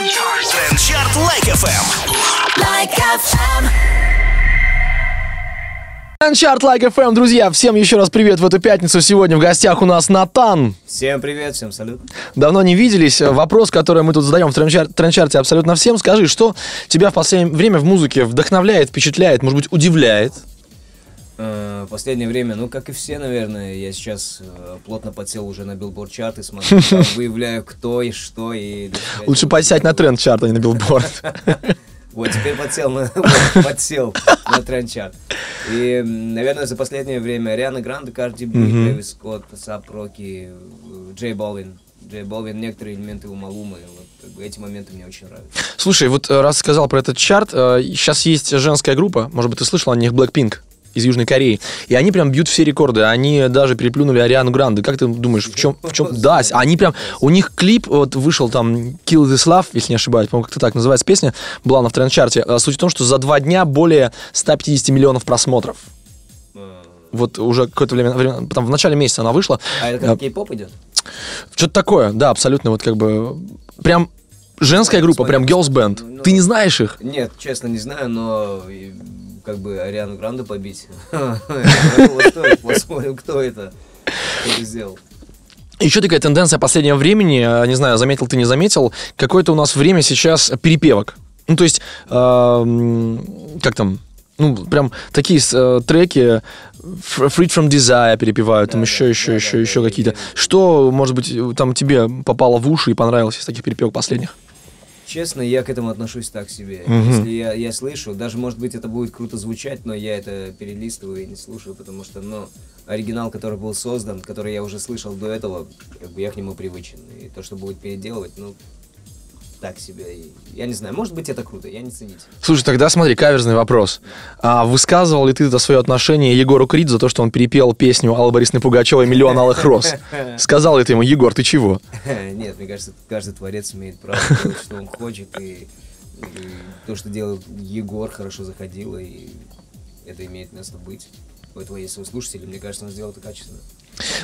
Трендчарт Like FM. Like FM. Чарт Like FM, друзья, всем еще раз привет в эту пятницу. Сегодня в гостях у нас Натан. Всем привет, всем салют. Давно не виделись. Вопрос, который мы тут задаем в трендчарте абсолютно всем. Скажи, что тебя в последнее время в музыке вдохновляет, впечатляет, может быть, удивляет? Э, Последнее время, ну, как и все, наверное, я сейчас э, плотно подсел уже на билборд чарты, смотрю, выявляю, кто и что. И Лучше подсядь на тренд-чарт, а не на билборд. Вот, теперь подсел на, вот, подсел на тренд-чарт. И, наверное, за последнее время Ариана Гранде, Карди Би, Трэвис Скотт, Эйсап Роки, э, Джей Балвин. Джей Балвин, некоторые элементы у Малумы, вот, как бы эти моменты мне очень нравятся. Слушай, вот раз сказал про этот чарт, сейчас есть женская группа, может быть, ты слышал о них, Blackpink из Южной Кореи. И они прям бьют все рекорды. Они даже переплюнули Ариану Гранде. Как ты думаешь, в чем... В чем... Да, они прям... У них клип вот вышел там Kill This Love, если не ошибаюсь, по-моему, как-то так называется песня, была она в тренд-чарте. А Суть в том, что за два дня более 150 миллионов просмотров. Э, Вот уже какое-то время, время- там в начале месяца она вышла. А это как кей-поп идет? Что-то такое, да, абсолютно вот как бы... Прям женская группа, прям girls band. Ну, Ты не знаешь их? Нет, честно, не знаю, но как бы Ариану Гранду побить. Посмотрим, кто это сделал. Еще такая тенденция последнего времени, э, не знаю, заметил ты, не заметил, какое-то у нас время сейчас перепевок. Ну, то есть, как там, ну, прям такие э, треки Freed from Desire перепевают, там Да, еще, да, еще, да, еще, да, еще да, какие-то. да. Что, может быть, там тебе попало в уши и понравилось из таких перепевок последних? Честно, я к этому отношусь так себе. Мгм. Если я, я слышу, даже может быть это будет круто звучать, но я это перелистываю и не слушаю, потому что, ну, оригинал, который был создан, который я уже слышал до этого, как бы я к нему привычен. И то, что будет переделывать, ну, так себе. Я не знаю, может быть это круто, я не ценитель. Слушай, тогда смотри, каверзный вопрос. А высказывал ли ты это свое отношение Егору Крид за то, что он перепел песню Аллы Борисовны Пугачевой «Миллион алых роз»? Сказал ли ты ему, Егор, ты чего? Нет, мне кажется, каждый творец имеет право делать, что он хочет, и, и то, что делал Егор, хорошо заходило, и это имеет место быть. У этого есть свой слушатель, и мне кажется, он сделал это качественно.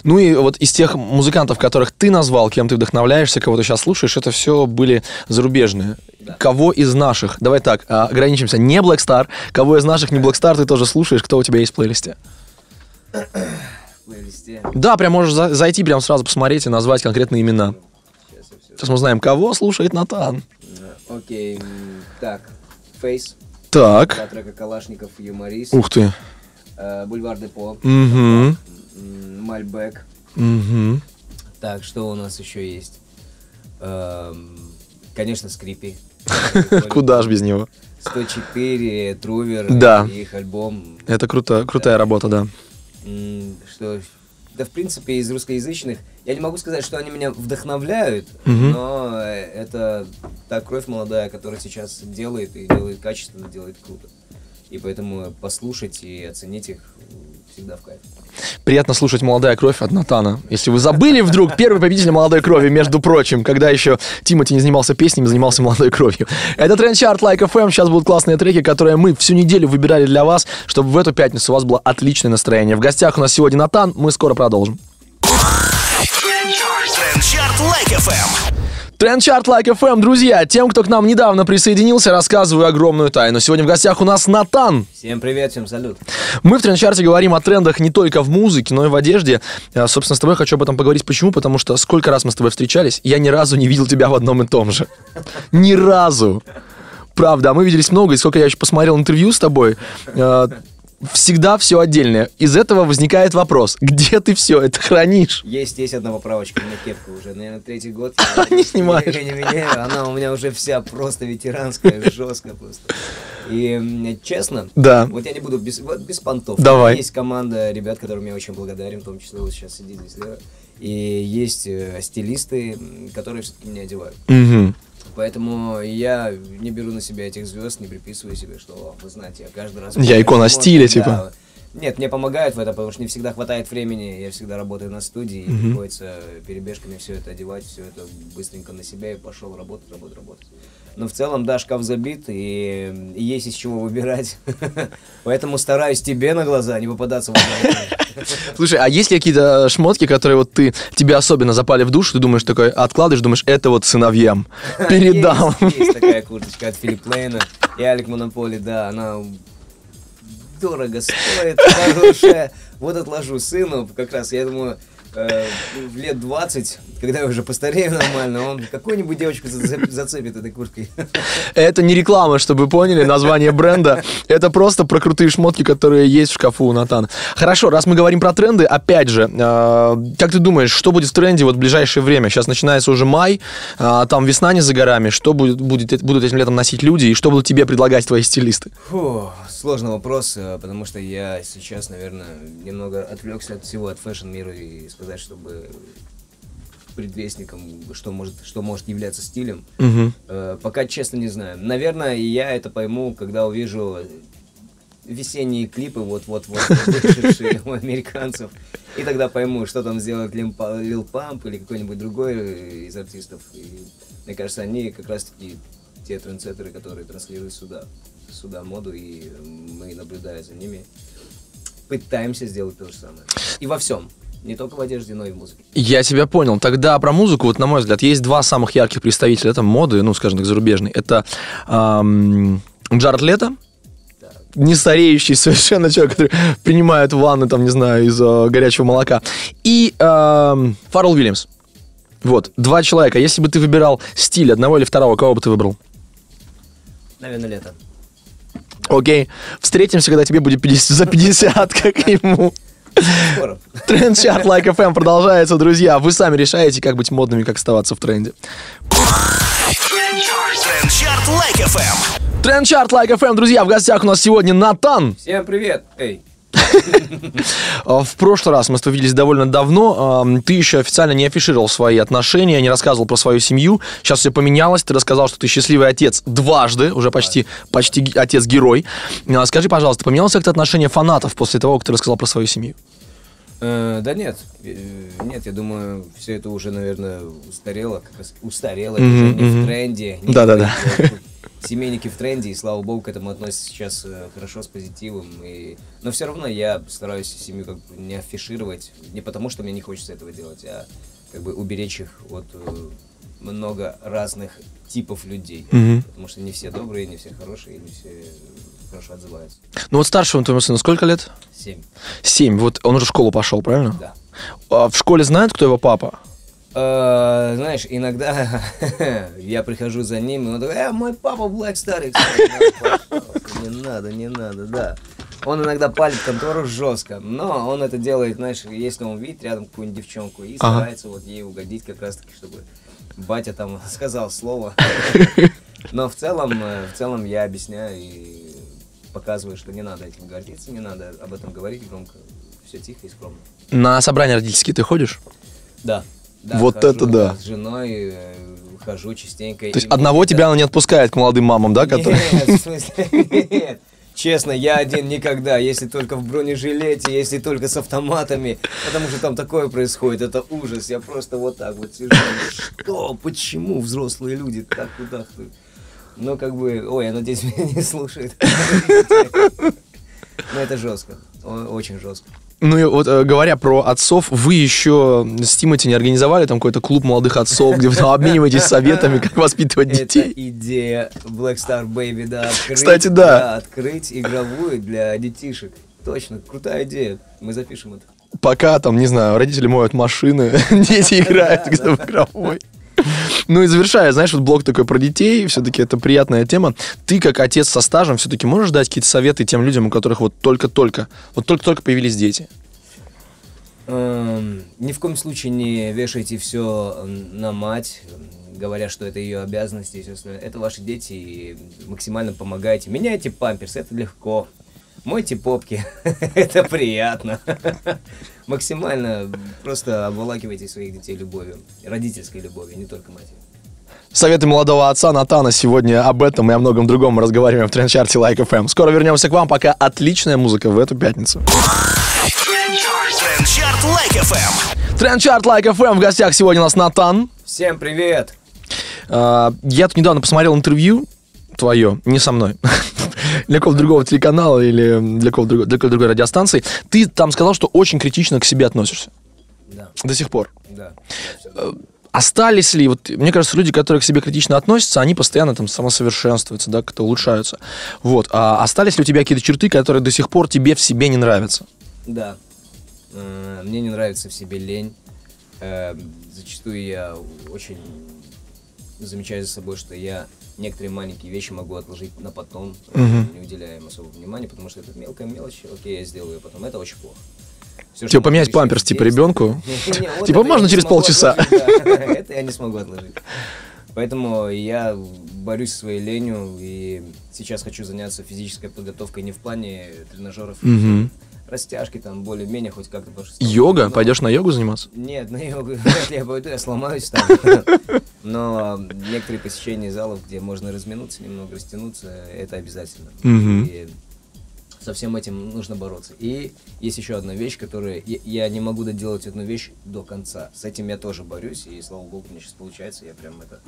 Ну и вот из тех музыкантов, которых ты назвал, кем ты вдохновляешься, кого ты сейчас слушаешь, это все были зарубежные. Кого из наших, давай так, а, ограничимся, не Black Star, кого из наших не Black Star ты тоже слушаешь, кто у тебя есть в плейлисте? В плейлисте. Да, прям можешь за- зайти, прям сразу посмотреть и назвать конкретные имена. Сейчас все. Сейчас мы узнаем, кого слушает Натан. Окей, так. Фейс, Так, два трека Калашников, Юморист, ух ты. э, Бульвар Депо, Угу, Мальбек. угу. Так, что у нас еще есть? Эм, Конечно, Скрипи. Куда ж без него? 104, Трувер, Да. их альбом. Это круто, крутая работа, да. Что, да, в принципе, из русскоязычных, я не могу сказать, что они меня вдохновляют, Мгм. но э, это та кровь молодая, которая сейчас делает, и делает качественно, делает круто. И поэтому послушать и оценить их всегда в кайф. Приятно слушать «Молодая кровь» от Натана. Если вы забыли вдруг, первый победитель «Молодой крови», между прочим, когда еще Тимати не занимался песнями, занимался «Молодой кровью». Это Тренд-чарт Like FM. Сейчас будут классные треки, которые мы всю неделю выбирали для вас, чтобы в эту пятницу у вас было отличное настроение. В гостях у нас сегодня Натан. Мы скоро продолжим. Трендчарт Лайк FM. Тренд-чарт Like FM. Друзья, тем, кто к нам недавно присоединился, рассказываю огромную тайну. Сегодня в гостях у нас Натан. Всем привет, всем салют. Мы в Трендчарте говорим о трендах не только в музыке, но и в одежде. А, Собственно, с тобой хочу об этом поговорить. Почему? Потому что сколько раз мы с тобой встречались, я ни разу не видел тебя в одном и том же. Ни разу. Правда, а мы виделись много, и сколько я еще посмотрел интервью с тобой, э, всегда все отдельное. Из этого возникает вопрос, где ты все это хранишь? Есть, есть одна поправочка, у меня кепка уже, наверное, третий год. Не снимаешь. Я не меняю, она у меня уже вся просто ветеранская, жесткая просто. И честно, Да. вот я не буду без, вот без понтов. Давай. Есть команда ребят, которым я очень благодарен, в том числе вот сейчас сидит здесь Лера. И есть э, стилисты, которые все-таки меня одевают. Мгм. Поэтому я не беру на себя этих звезд, не приписываю себе, что, «О, вы знаете, я каждый раз... Я икона стиля, да, типа. Нет, мне помогают в этом, потому что не всегда хватает времени. Я всегда работаю на студии, и приходится перебежками все это одевать, все это быстренько на себя и пошел работать, работать, работать. Но в целом, да, шкаф забит, и, и есть из чего выбирать. Поэтому стараюсь тебе на глаза не попадаться в. Слушай, а есть ли какие-то шмотки, которые вот ты, тебе особенно запали в душу, ты думаешь такой, откладываешь, думаешь, это вот сыновьям, передам. Есть, есть такая курточка от Филипп Лейна и Алик Монополи, да, она дорого стоит, хорошая. Вот отложу сыну, как раз, я думаю, э, в лет 20, когда я уже постарею нормально, он какую-нибудь девочку зацеп- зацепит этой курткой. Это не реклама, чтобы вы поняли, название бренда. Это просто про крутые шмотки, которые есть в шкафу у Натана. Хорошо, раз мы говорим про тренды, опять же, э, как ты думаешь, что будет в тренде вот в ближайшее время? Сейчас начинается уже май, э, там весна не за горами. Что будет, будет, будут этим летом носить люди и что будут тебе предлагать твои стилисты? Фу, сложный вопрос, э, потому что я сейчас, наверное, немного отвлекся от всего, от фэшн-мира и сказать, чтобы предвестником, что может, что может являться стилем. Мгм. Э, Пока честно не знаю. Наверное, я это пойму, когда увижу весенние клипы вот-вот-вот вышедшие у американцев. И тогда пойму, что там сделает Лил Памп или какой-нибудь другой э, из артистов. И мне кажется, они как раз-таки те трендсеттеры, которые транслируют сюда, сюда моду, и мы, наблюдая за ними, пытаемся сделать то же самое. И во всем. Не только в одежде, но и в музыке. Я тебя понял. Тогда про музыку, вот на мой взгляд, есть два самых ярких представителя это моды, ну, скажем так, зарубежной. Это ам, Джаред Лето, не стареющий совершенно человек, который принимает ванны, там, не знаю, из э, горячего молока. И эм, Фаррелл Уильямс. Вот, два человека. Если бы ты выбирал стиль одного или второго, кого бы ты выбрал? Наверное, лето. Окей. Встретимся, когда тебе будет 50, за 50, как ему. Тренд-чарт Like FM продолжается, друзья. Вы сами решаете, как быть модными, как оставаться в тренде. Трендчарт Лайк FM. Тренд-чарт Like FM, друзья, в гостях у нас сегодня Натан. Всем привет! Эй! А, В прошлый раз мы с тобой виделись довольно давно. Ты еще официально не афишировал свои отношения, не рассказывал про свою семью. Сейчас все поменялось. Ты рассказал, что ты счастливый отец дважды, уже почти, почти ге- отец-герой. А, Скажи, пожалуйста, поменялось как-то отношение фанатов после того, как ты рассказал про свою семью? Э, да нет, Э, нет, я думаю, все это уже, наверное, устарело, как раз устарело, уже не в тренде. Да-да-да. Семейники в тренде, и слава богу, к этому относятся сейчас э, хорошо, с позитивом. И... Но все равно я стараюсь семью как бы не афишировать, не потому что мне не хочется этого делать, а как бы уберечь их от э, много разных типов людей. Мгм. Потому что не все добрые, не все хорошие, не все хорошо отзываются. Ну вот старшему твоему сыну сколько лет? Семь, Семь. Вот он уже в школу пошел, правильно? да. А в школе знают, кто его папа? Э, Знаешь, иногда я прихожу за ним, и он такой, э, мой папа говорю, «Пожалуйста, Не надо, не надо, да. Он иногда палит контору жестко, но он это делает, знаешь, если он видит рядом какую-нибудь девчонку и Ага. старается вот ей угодить как раз-таки, чтобы батя там сказал слово. Но в целом, э, в целом я объясняю и показываю, что не надо этим гордиться, не надо об этом говорить громко, все тихо и скромно. На собрания родительские ты ходишь? Да. Да Вот хожу, это да. С женой э, хожу частенько. То есть одного тебя она не отпускает к молодым мамам, да? Которые... Нет, в смысле, нет. Честно, я один никогда, если только в бронежилете, если только с автоматами, потому что там такое происходит, это ужас. Я просто вот так вот сижу. Что? Почему взрослые люди так кудахтают? Ну, как бы, ой, я надеюсь, меня не слушает. Но это жестко, очень жестко. Ну и вот э, говоря про отцов, вы еще с Тимати не организовали там какой-то клуб молодых отцов, где вы там обмениваетесь советами, как воспитывать Это детей? идея Black Star Baby, да. Открыть, Кстати, да. Открыть игровую для детишек. Точно, крутая идея. Мы запишем это. Пока там, не знаю, родители моют машины, дети играют где-то в игровой. Ну и завершая, знаешь, вот блог такой про детей, все-таки это приятная тема. Ты, как отец со стажем, все-таки можешь дать какие-то советы тем людям, у которых вот только-только, вот только-только появились дети? Эм, ни в коем случае не вешайте все на мать, говоря, что это ее обязанности. Это ваши дети, и максимально помогайте. Меняйте памперс, это легко. Мойте попки, это приятно. Максимально просто обволакивайте своих детей любовью, родительской любовью, не только матери. Советы молодого отца Натана сегодня об этом и о многом другом мы разговариваем в трендчарте Like FM. Скоро вернемся к вам, пока отличная музыка в эту пятницу. Трендчарт Like FM. Трендчарт Like FM в гостях сегодня у нас Натан. Всем привет! А, Я тут недавно посмотрел интервью твое, не со мной, для какого-то другого телеканала или для какого-то другой, для какой-то другой радиостанции. Ты там сказал, что очень критично к себе относишься Да, до сих пор. да. Остались ли, вот, мне кажется, люди, которые к себе критично относятся, они постоянно там самосовершенствуются, да, как-то улучшаются. Вот. А остались ли у тебя какие-то черты, которые до сих пор тебе в себе не нравятся? Да. Э, Мне не нравится в себе лень. Э, Зачастую я очень замечаю за собой, что я некоторые маленькие вещи могу отложить на потом, э, не уделяя им особого внимания, потому что это мелкая мелочь, окей, я сделаю ее потом. Это очень плохо. Всё, Типа поменять памперс, типа, ребенку? Типа, можно через полчаса? Это я не смогу отложить. Поэтому я борюсь со своей ленью, и сейчас хочу заняться физической подготовкой не в плане тренажеров. Растяжки там более-менее хоть как-то. Йога? Но- Пойдешь на йогу заниматься? Нет, на йогу вряд ли я пойду, я сломаюсь там. Но некоторые посещения залов, где можно разминуться, немного растянуться, это обязательно. И со всем этим нужно бороться. И есть еще одна вещь, которая... Я, я не могу доделать одну вещь до конца. С этим я тоже борюсь, и слава богу, мне сейчас получается, я прям это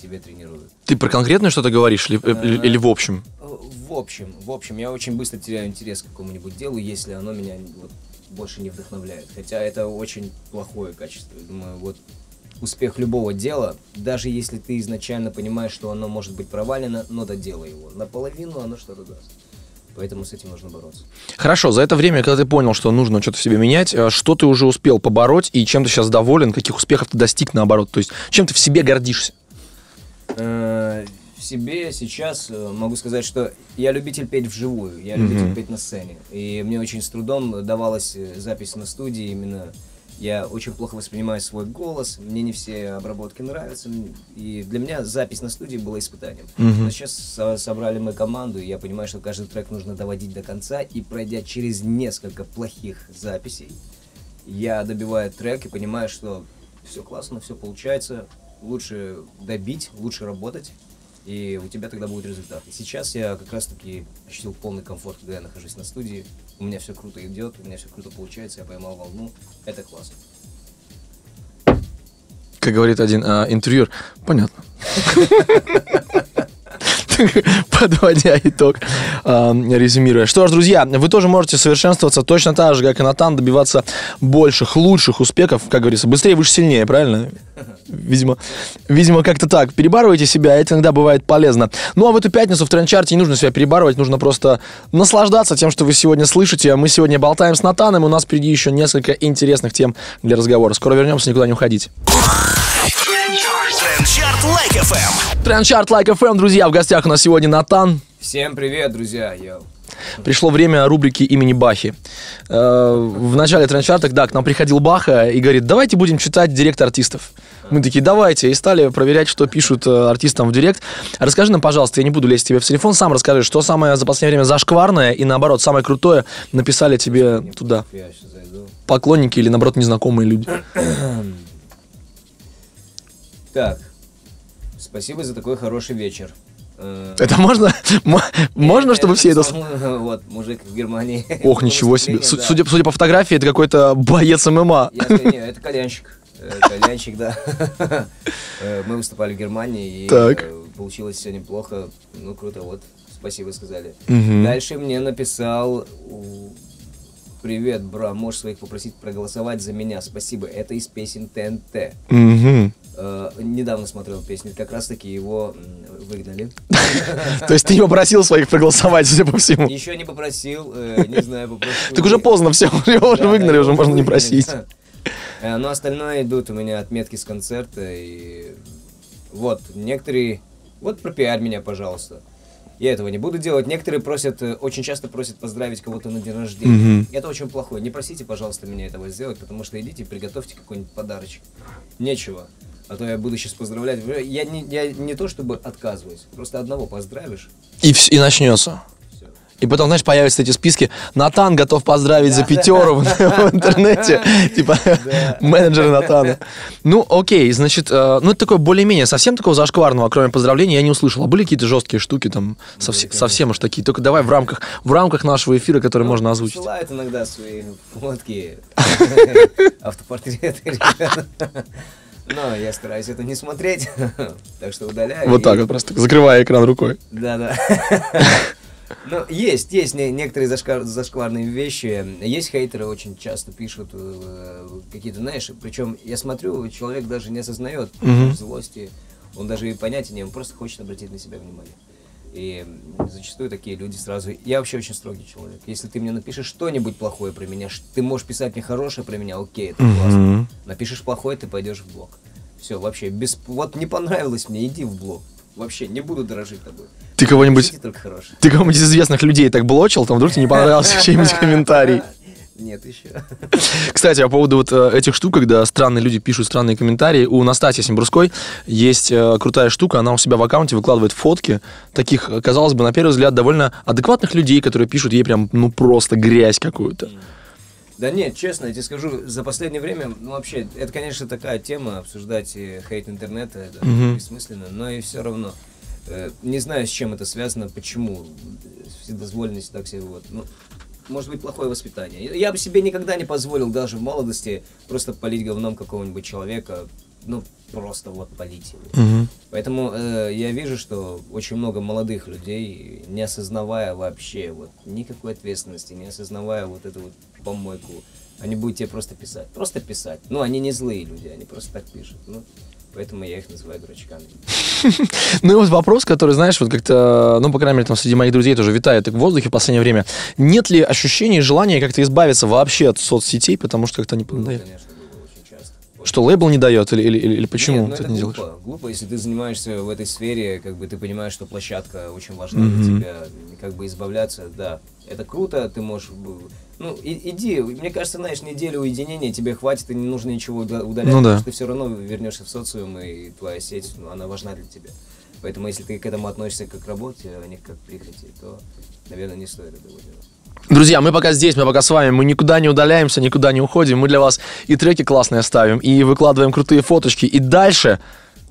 себе тренирую. Ты про конкретное что-то говоришь или, или- или в общем? Э, В общем, в общем, я очень быстро теряю интерес к какому-нибудь делу, если оно меня вот, больше не вдохновляет. Хотя это очень плохое качество. Я думаю, вот успех любого дела, даже если ты изначально понимаешь, что оно может быть провалено, но доделай его. Наполовину оно что-то даст. Поэтому с этим нужно бороться. Хорошо, за это время, когда ты понял, что нужно что-то в себе менять, э, что ты уже успел побороть и чем ты сейчас доволен, каких успехов ты достиг наоборот? То есть чем ты в себе гордишься? Э, В себе сейчас э, могу сказать, что я любитель петь вживую, я любитель петь на сцене. И мне очень с трудом давалась э, запись на студии именно. Я очень плохо воспринимаю свой голос, мне не все обработки нравятся. И для меня запись на студии была испытанием. Но сейчас со- собрали мы команду, и я понимаю, что каждый трек нужно доводить до конца. И пройдя через несколько плохих записей, я добиваю трек и понимаю, что все классно, все получается, лучше добить, лучше работать, и у тебя тогда будет результат. И сейчас я как раз-таки ощутил полный комфорт, когда я нахожусь на студии, у меня все круто идет, у меня все круто получается, я поймал волну, это классно. Как говорит один а, интервьюер, понятно. Подводя итог, резюмируя. Что ж, друзья, вы тоже можете совершенствоваться точно так же, как и Натан, добиваться больших, лучших успехов, как говорится, быстрее, выше, сильнее, правильно? Видимо, видимо, как-то так. Перебарывайте себя, это иногда бывает полезно. Ну, а в эту пятницу в трендчарте не нужно себя перебарывать, нужно просто наслаждаться тем, что вы сегодня слышите. Мы сегодня болтаем с Натаном, у нас впереди еще несколько интересных тем для разговора. Скоро вернемся, никуда не уходите. ФМ. Трендчарт Like FM, друзья, в гостях у нас сегодня Натан. Всем привет, друзья, йоу. Пришло время рубрики имени Бахи. Э, В начале трендчарта, да, к нам приходил Баха и говорит, давайте будем читать директ артистов. Мы такие, давайте, и стали проверять, что пишут э, артистам в директ. Расскажи нам, пожалуйста, я не буду лезть тебе в телефон, сам расскажи, что самое за последнее время зашкварное и, наоборот, самое крутое написали тебе туда поклонники или, наоборот, незнакомые люди. Так, спасибо за такой хороший вечер. Э, Это можно? Можно, чтобы все это... Вот, мужик в Германии. Ох, ничего себе. Судя, судя по фотографии, это какой-то боец ММА. Это кальянщик. Э, Кальянщик, да. Э, Мы выступали в Германии, и Так. получилось все неплохо. Ну, круто, вот, спасибо сказали. Дальше мне написал... Привет, бра, можешь своих попросить проголосовать за меня, спасибо. Это из песен ТНТ. Э, недавно смотрел песню, как раз таки его выгнали. То есть ты не попросил своих проголосовать, судя по всему. Еще не попросил, э, не знаю, попросил. Так уже поздно все, его уже выгнали, уже можно не просить. Э, Но остальное идут у меня отметки с концерта. И вот, некоторые... Вот пропиарь меня, пожалуйста. Я этого не буду делать. Некоторые просят, э, очень часто просят поздравить кого-то на день рождения. Мгм. Это очень плохое. Не просите, пожалуйста, меня этого сделать, потому что идите и приготовьте какой-нибудь подарочек. Нечего. А то я буду сейчас поздравлять. Я не, я не то чтобы отказываюсь, просто одного поздравишь. И, вс- и начнется. Все. И потом, знаешь, появятся эти списки. Натан готов поздравить за пятеру в, интернете. Типа менеджер Натана. Ну, окей, значит, э, ну это такое более-менее совсем такого зашкварного, кроме поздравлений, я не услышал. А были какие-то жесткие штуки там, совсе- совсем уж такие. Только давай в рамках, в рамках нашего эфира, который можно озвучить. Посылают иногда свои фотки, автопортреты. Но я стараюсь это не смотреть, так что удаляю. Вот И- так вот просто, закрывая экран рукой. Да-да. Ну, есть, есть не- некоторые зашквар- зашкварные вещи. Есть хейтеры, очень часто пишут э, какие-то, знаешь, причем я смотрю, человек даже не осознает злости, он даже и понятия не, имеет, он просто хочет обратить на себя внимание. И зачастую такие люди сразу... Я вообще очень строгий человек. Если ты мне напишешь что-нибудь плохое про меня, ты можешь писать мне хорошее про меня, окей, это классно. Напишешь плохое, ты пойдешь в блог. Все, вообще, без... вот не понравилось мне, иди в блог. Вообще, не буду дорожить тобой. Ты кого-нибудь, ты кого-нибудь из известных людей так блочил, там вдруг тебе не понравился чей-нибудь комментарий. Нет, еще. Кстати, по поводу вот э, этих штук, когда странные люди пишут странные комментарии, у Настасьи Симбурской есть э, крутая штука, она у себя в аккаунте выкладывает фотки таких, э, казалось бы, на первый взгляд, довольно адекватных людей, которые пишут ей прям, ну, просто грязь какую-то. Да нет, честно, я тебе скажу, за последнее время, ну вообще, это, конечно, такая тема, обсуждать хейт интернета, это бессмысленно, но и все равно. не знаю, с чем это связано, почему вседозволенность так себя вот. Ну, может быть, плохое воспитание. Я бы себе никогда не позволил даже в молодости просто полить говном какого-нибудь человека, ну, просто вот полить его. Поэтому э, я вижу, что очень много молодых людей, не осознавая вообще вот никакой ответственности, не осознавая вот эту вот помойку, они будут тебе просто писать. Просто писать. Ну, они не злые люди, они просто так пишут. Ну, поэтому я их называю дурачками. Ну и вот вопрос, который, знаешь, вот как-то, ну, по крайней мере, там среди моих друзей тоже витает в воздухе в последнее время. Нет ли ощущения и желания как-то избавиться вообще от соцсетей, потому что как-то не... Ну, конечно. Что лейбл не дает или, или, или, или почему Нет, ну ты это это не делаешь? глупо. Глупо, если ты занимаешься в этой сфере, как бы ты понимаешь, что площадка очень важна для тебя, как бы избавляться, да. Это круто, ты можешь... б- Ну, и- иди, мне кажется, знаешь, неделю уединения тебе хватит, и не нужно ничего уда- удалять, Ну да. потому что ты все равно вернешься в социум, и твоя сеть, ну, она важна для тебя. Поэтому, если ты к этому относишься как к работе, а не как к прихоти, то, наверное, не стоит этого делать. Друзья, мы пока здесь, мы пока с вами, мы никуда не удаляемся, никуда не уходим. Мы для вас и треки классные ставим, и выкладываем крутые фоточки. И дальше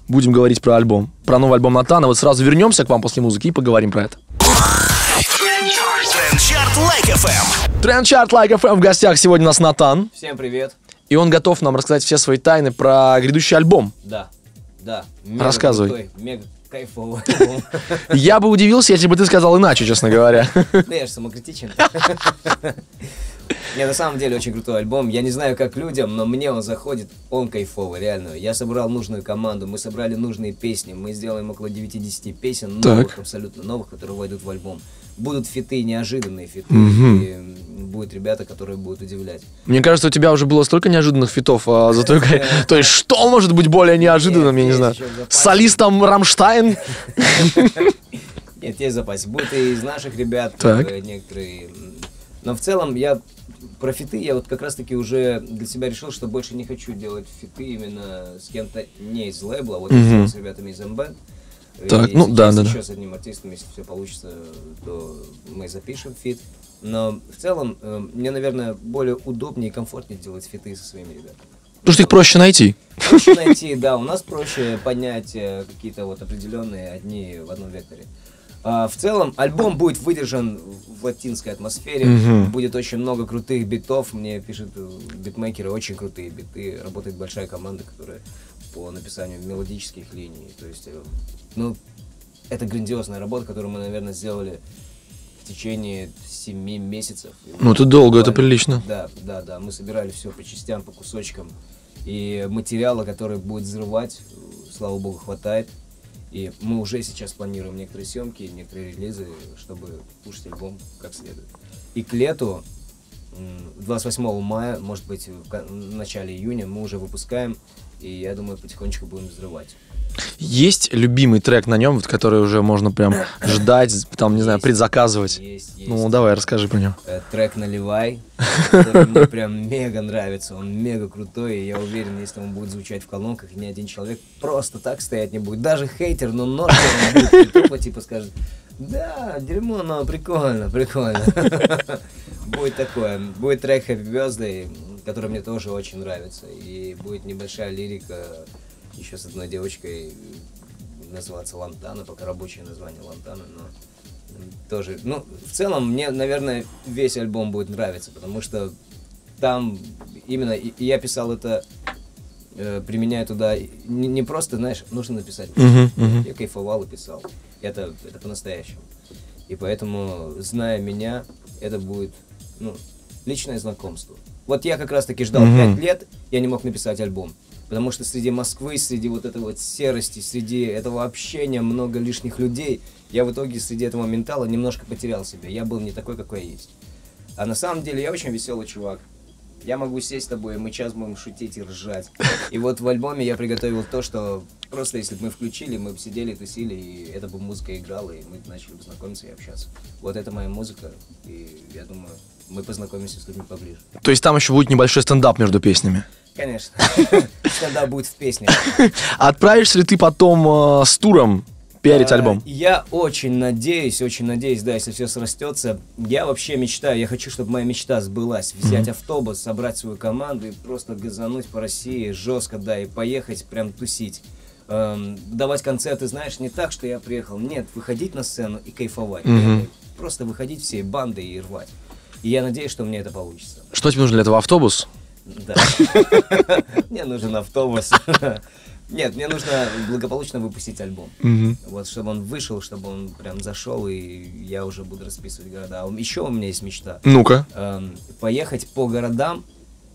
будем говорить про альбом, про новый альбом Натана. Вот сразу вернемся к вам после музыки и поговорим про это. Трендчарт Like FM. Трендчарт Like FM в гостях сегодня у нас Натан. Всем привет! И он готов нам рассказать все свои тайны про грядущий альбом. Да, да. мега Рассказывай. крутой, мега кайфовый. Я бы удивился, если бы ты сказал иначе, честно говоря. Да я же самокритичен. Не, на самом деле очень крутой альбом. Я не знаю, как людям, но мне он заходит, он кайфовый, реально. Я собрал нужную команду, мы собрали нужные песни, мы сделаем около 9-10 песен, новых, абсолютно новых, которые войдут в альбом. Будут фиты, неожиданные фиты, и м, будут ребята, которые будут удивлять. Мне кажется, у тебя уже было столько неожиданных фитов, а за той- То есть, что может быть более неожиданным, я не знаю. солистом Рамштайн? Нет, есть запас. Будут и из наших ребят э, некоторые. Но в целом я про фиты я вот как раз таки уже для себя решил, что больше не хочу делать фиты именно с кем-то не из лейбла, вот я сделал с ребятами из MBAND. Так, И ну да, да, да. еще с одним артистом, если все получится, то мы запишем фит. Но в целом э, мне, наверное, более удобнее и комфортнее делать фиты со своими ребятами. Потому что их проще найти. Проще найти, да, у нас проще поднять э, какие-то вот определенные одни в одном векторе. А, в целом, альбом будет выдержан в латинской атмосфере, будет очень много крутых битов, мне пишут э, битмейкеры очень крутые биты, работает большая команда, которая по написанию мелодических линий, то есть, э, ну, это грандиозная работа, которую мы, наверное, сделали в течение 7 месяцев. Ну, это долго, это прилично. Да, да, да. Мы собирали все по частям, по кусочкам. И материала, который будет взрывать, слава богу, хватает. И мы уже сейчас планируем некоторые съемки, некоторые релизы, чтобы слушать альбом как следует. И к лету, м, 28 мая, может быть, в начале июня, мы уже выпускаем. И я думаю, потихонечку будем взрывать. Есть любимый трек на нем, вот, который уже можно прям ждать, там, не знаю, Есть. предзаказывать. Есть, есть. Ну, давай, расскажи про него. Э, трек «Наливай», который мне прям мега нравится, он мега крутой, и я уверен, если он будет звучать в колонках, ни один человек просто так стоять не будет. Даже хейтер, но ножкой он будет типа скажет, Да, дерьмо, но прикольно, прикольно. Будет такое. Будет трек Happy Birthday, который мне тоже очень нравится. И будет небольшая лирика еще с одной девочкой, называться Лантана, пока рабочее название Лантана, но тоже, ну, в целом, мне, наверное, весь альбом будет нравиться, потому что там именно, и, и я писал это, э, применяя туда, не, не просто, знаешь, нужно написать. Мгм, мгм. Я кайфовал и писал. Это, это по-настоящему. И поэтому, зная меня, это будет, ну, личное знакомство. Вот я как раз-таки ждал Мгм. пять лет, я не мог написать альбом. Потому что среди Москвы, среди вот этой вот серости, среди этого общения, много лишних людей, я в итоге среди этого ментала немножко потерял себя. Я был не такой, какой я есть. А на самом деле я очень веселый чувак. Я могу сесть с тобой, и мы сейчас будем шутить и ржать. И вот в альбоме я приготовил то, что просто если бы мы включили, мы бы сидели, тусили, и эта бы музыка играла, и мы начали бы знакомиться и общаться. Вот это моя музыка, и я думаю, мы познакомимся с людьми поближе. То есть там еще будет небольшой стендап между песнями. Конечно. Тогда будет в песне. Отправишься ли ты потом э, с туром пиарить А, альбом? Я очень надеюсь, очень надеюсь, да, если все срастется. Я вообще мечтаю, я хочу, чтобы моя мечта сбылась. Взять автобус, собрать свою команду и просто газануть по России жестко, да, и поехать прям тусить. Эм, давать концерты, знаешь, не так, что я приехал. Нет, выходить на сцену и кайфовать. Мгм. Просто выходить всей бандой и рвать. И я надеюсь, что мне это получится. Что тебе нужно для этого автобус? Да. Мне нужен автобус. Нет, мне нужно благополучно выпустить альбом. Вот, чтобы он вышел, чтобы он прям зашел, и я уже буду расписывать города. А еще у меня есть мечта. Ну-ка. Эм, поехать по городам,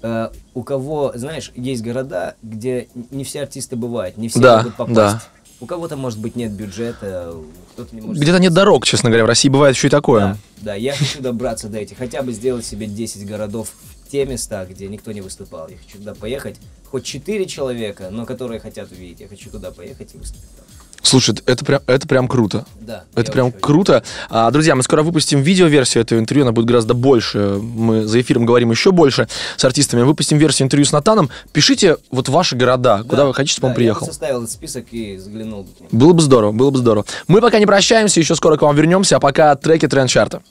э, у кого, знаешь, есть города, где не все артисты бывают, не все могут попасть. У кого-то, может быть, нет бюджета, кто-то не может... Где-то нет дорог, честно говоря. В России бывает еще и такое. Да, да, я хочу добраться до этих, хотя бы сделать себе 10 городов в те места, где никто не выступал. Я хочу туда поехать, хоть 4 человека, но которые хотят увидеть. Я хочу туда поехать и выступить там. Слушай, это прям, это прям круто. Да. Это прям очень круто. А, друзья, мы скоро выпустим видеоверсию этого интервью, она будет гораздо больше. Мы за эфиром говорим еще больше с артистами. Выпустим версию интервью с Натаном. Пишите вот ваши города, куда Да, вы хотите, чтобы да, он приехал. Я вот составил этот список и ним. Было бы здорово, было бы здорово. Мы пока не прощаемся, еще скоро к вам вернемся, а пока треки тренд-чарта.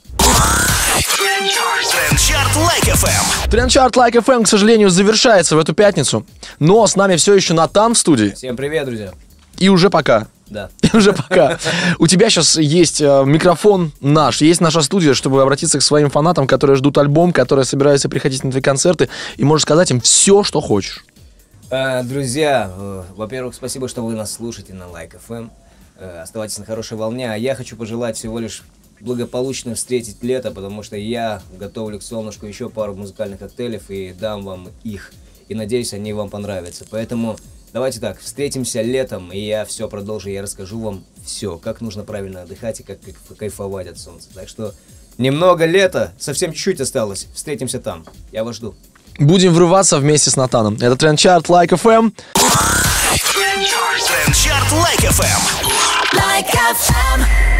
Трендчарт Лайк FM. Тренд-чарт Like FM, к сожалению, завершается в эту пятницу, но с нами все еще Натан в студии. Всем привет, друзья. И уже пока. Да. Уже пока. У тебя сейчас есть э, микрофон наш, есть наша студия, чтобы обратиться к своим фанатам, которые ждут альбом, которые собираются приходить на твои концерты, и можешь сказать им все, что хочешь. Э, Друзья, э, во-первых, спасибо, что вы нас слушаете на Like FM. Оставайтесь на хорошей волне. А я хочу пожелать всего лишь благополучно встретить лето, потому что я готовлю к солнышку еще пару музыкальных коктейлей и дам вам их. И надеюсь, они вам понравятся. Поэтому давайте так, встретимся летом, и я все продолжу. Я расскажу вам все, как нужно правильно отдыхать и как кайф- кайфовать от солнца. Так что немного лета, совсем чуть-чуть осталось. Встретимся там. Я вас жду. Будем врываться вместе с Натаном. Это Тренд-чарт Like FM. Трендчарт Лайк FM. Like FM.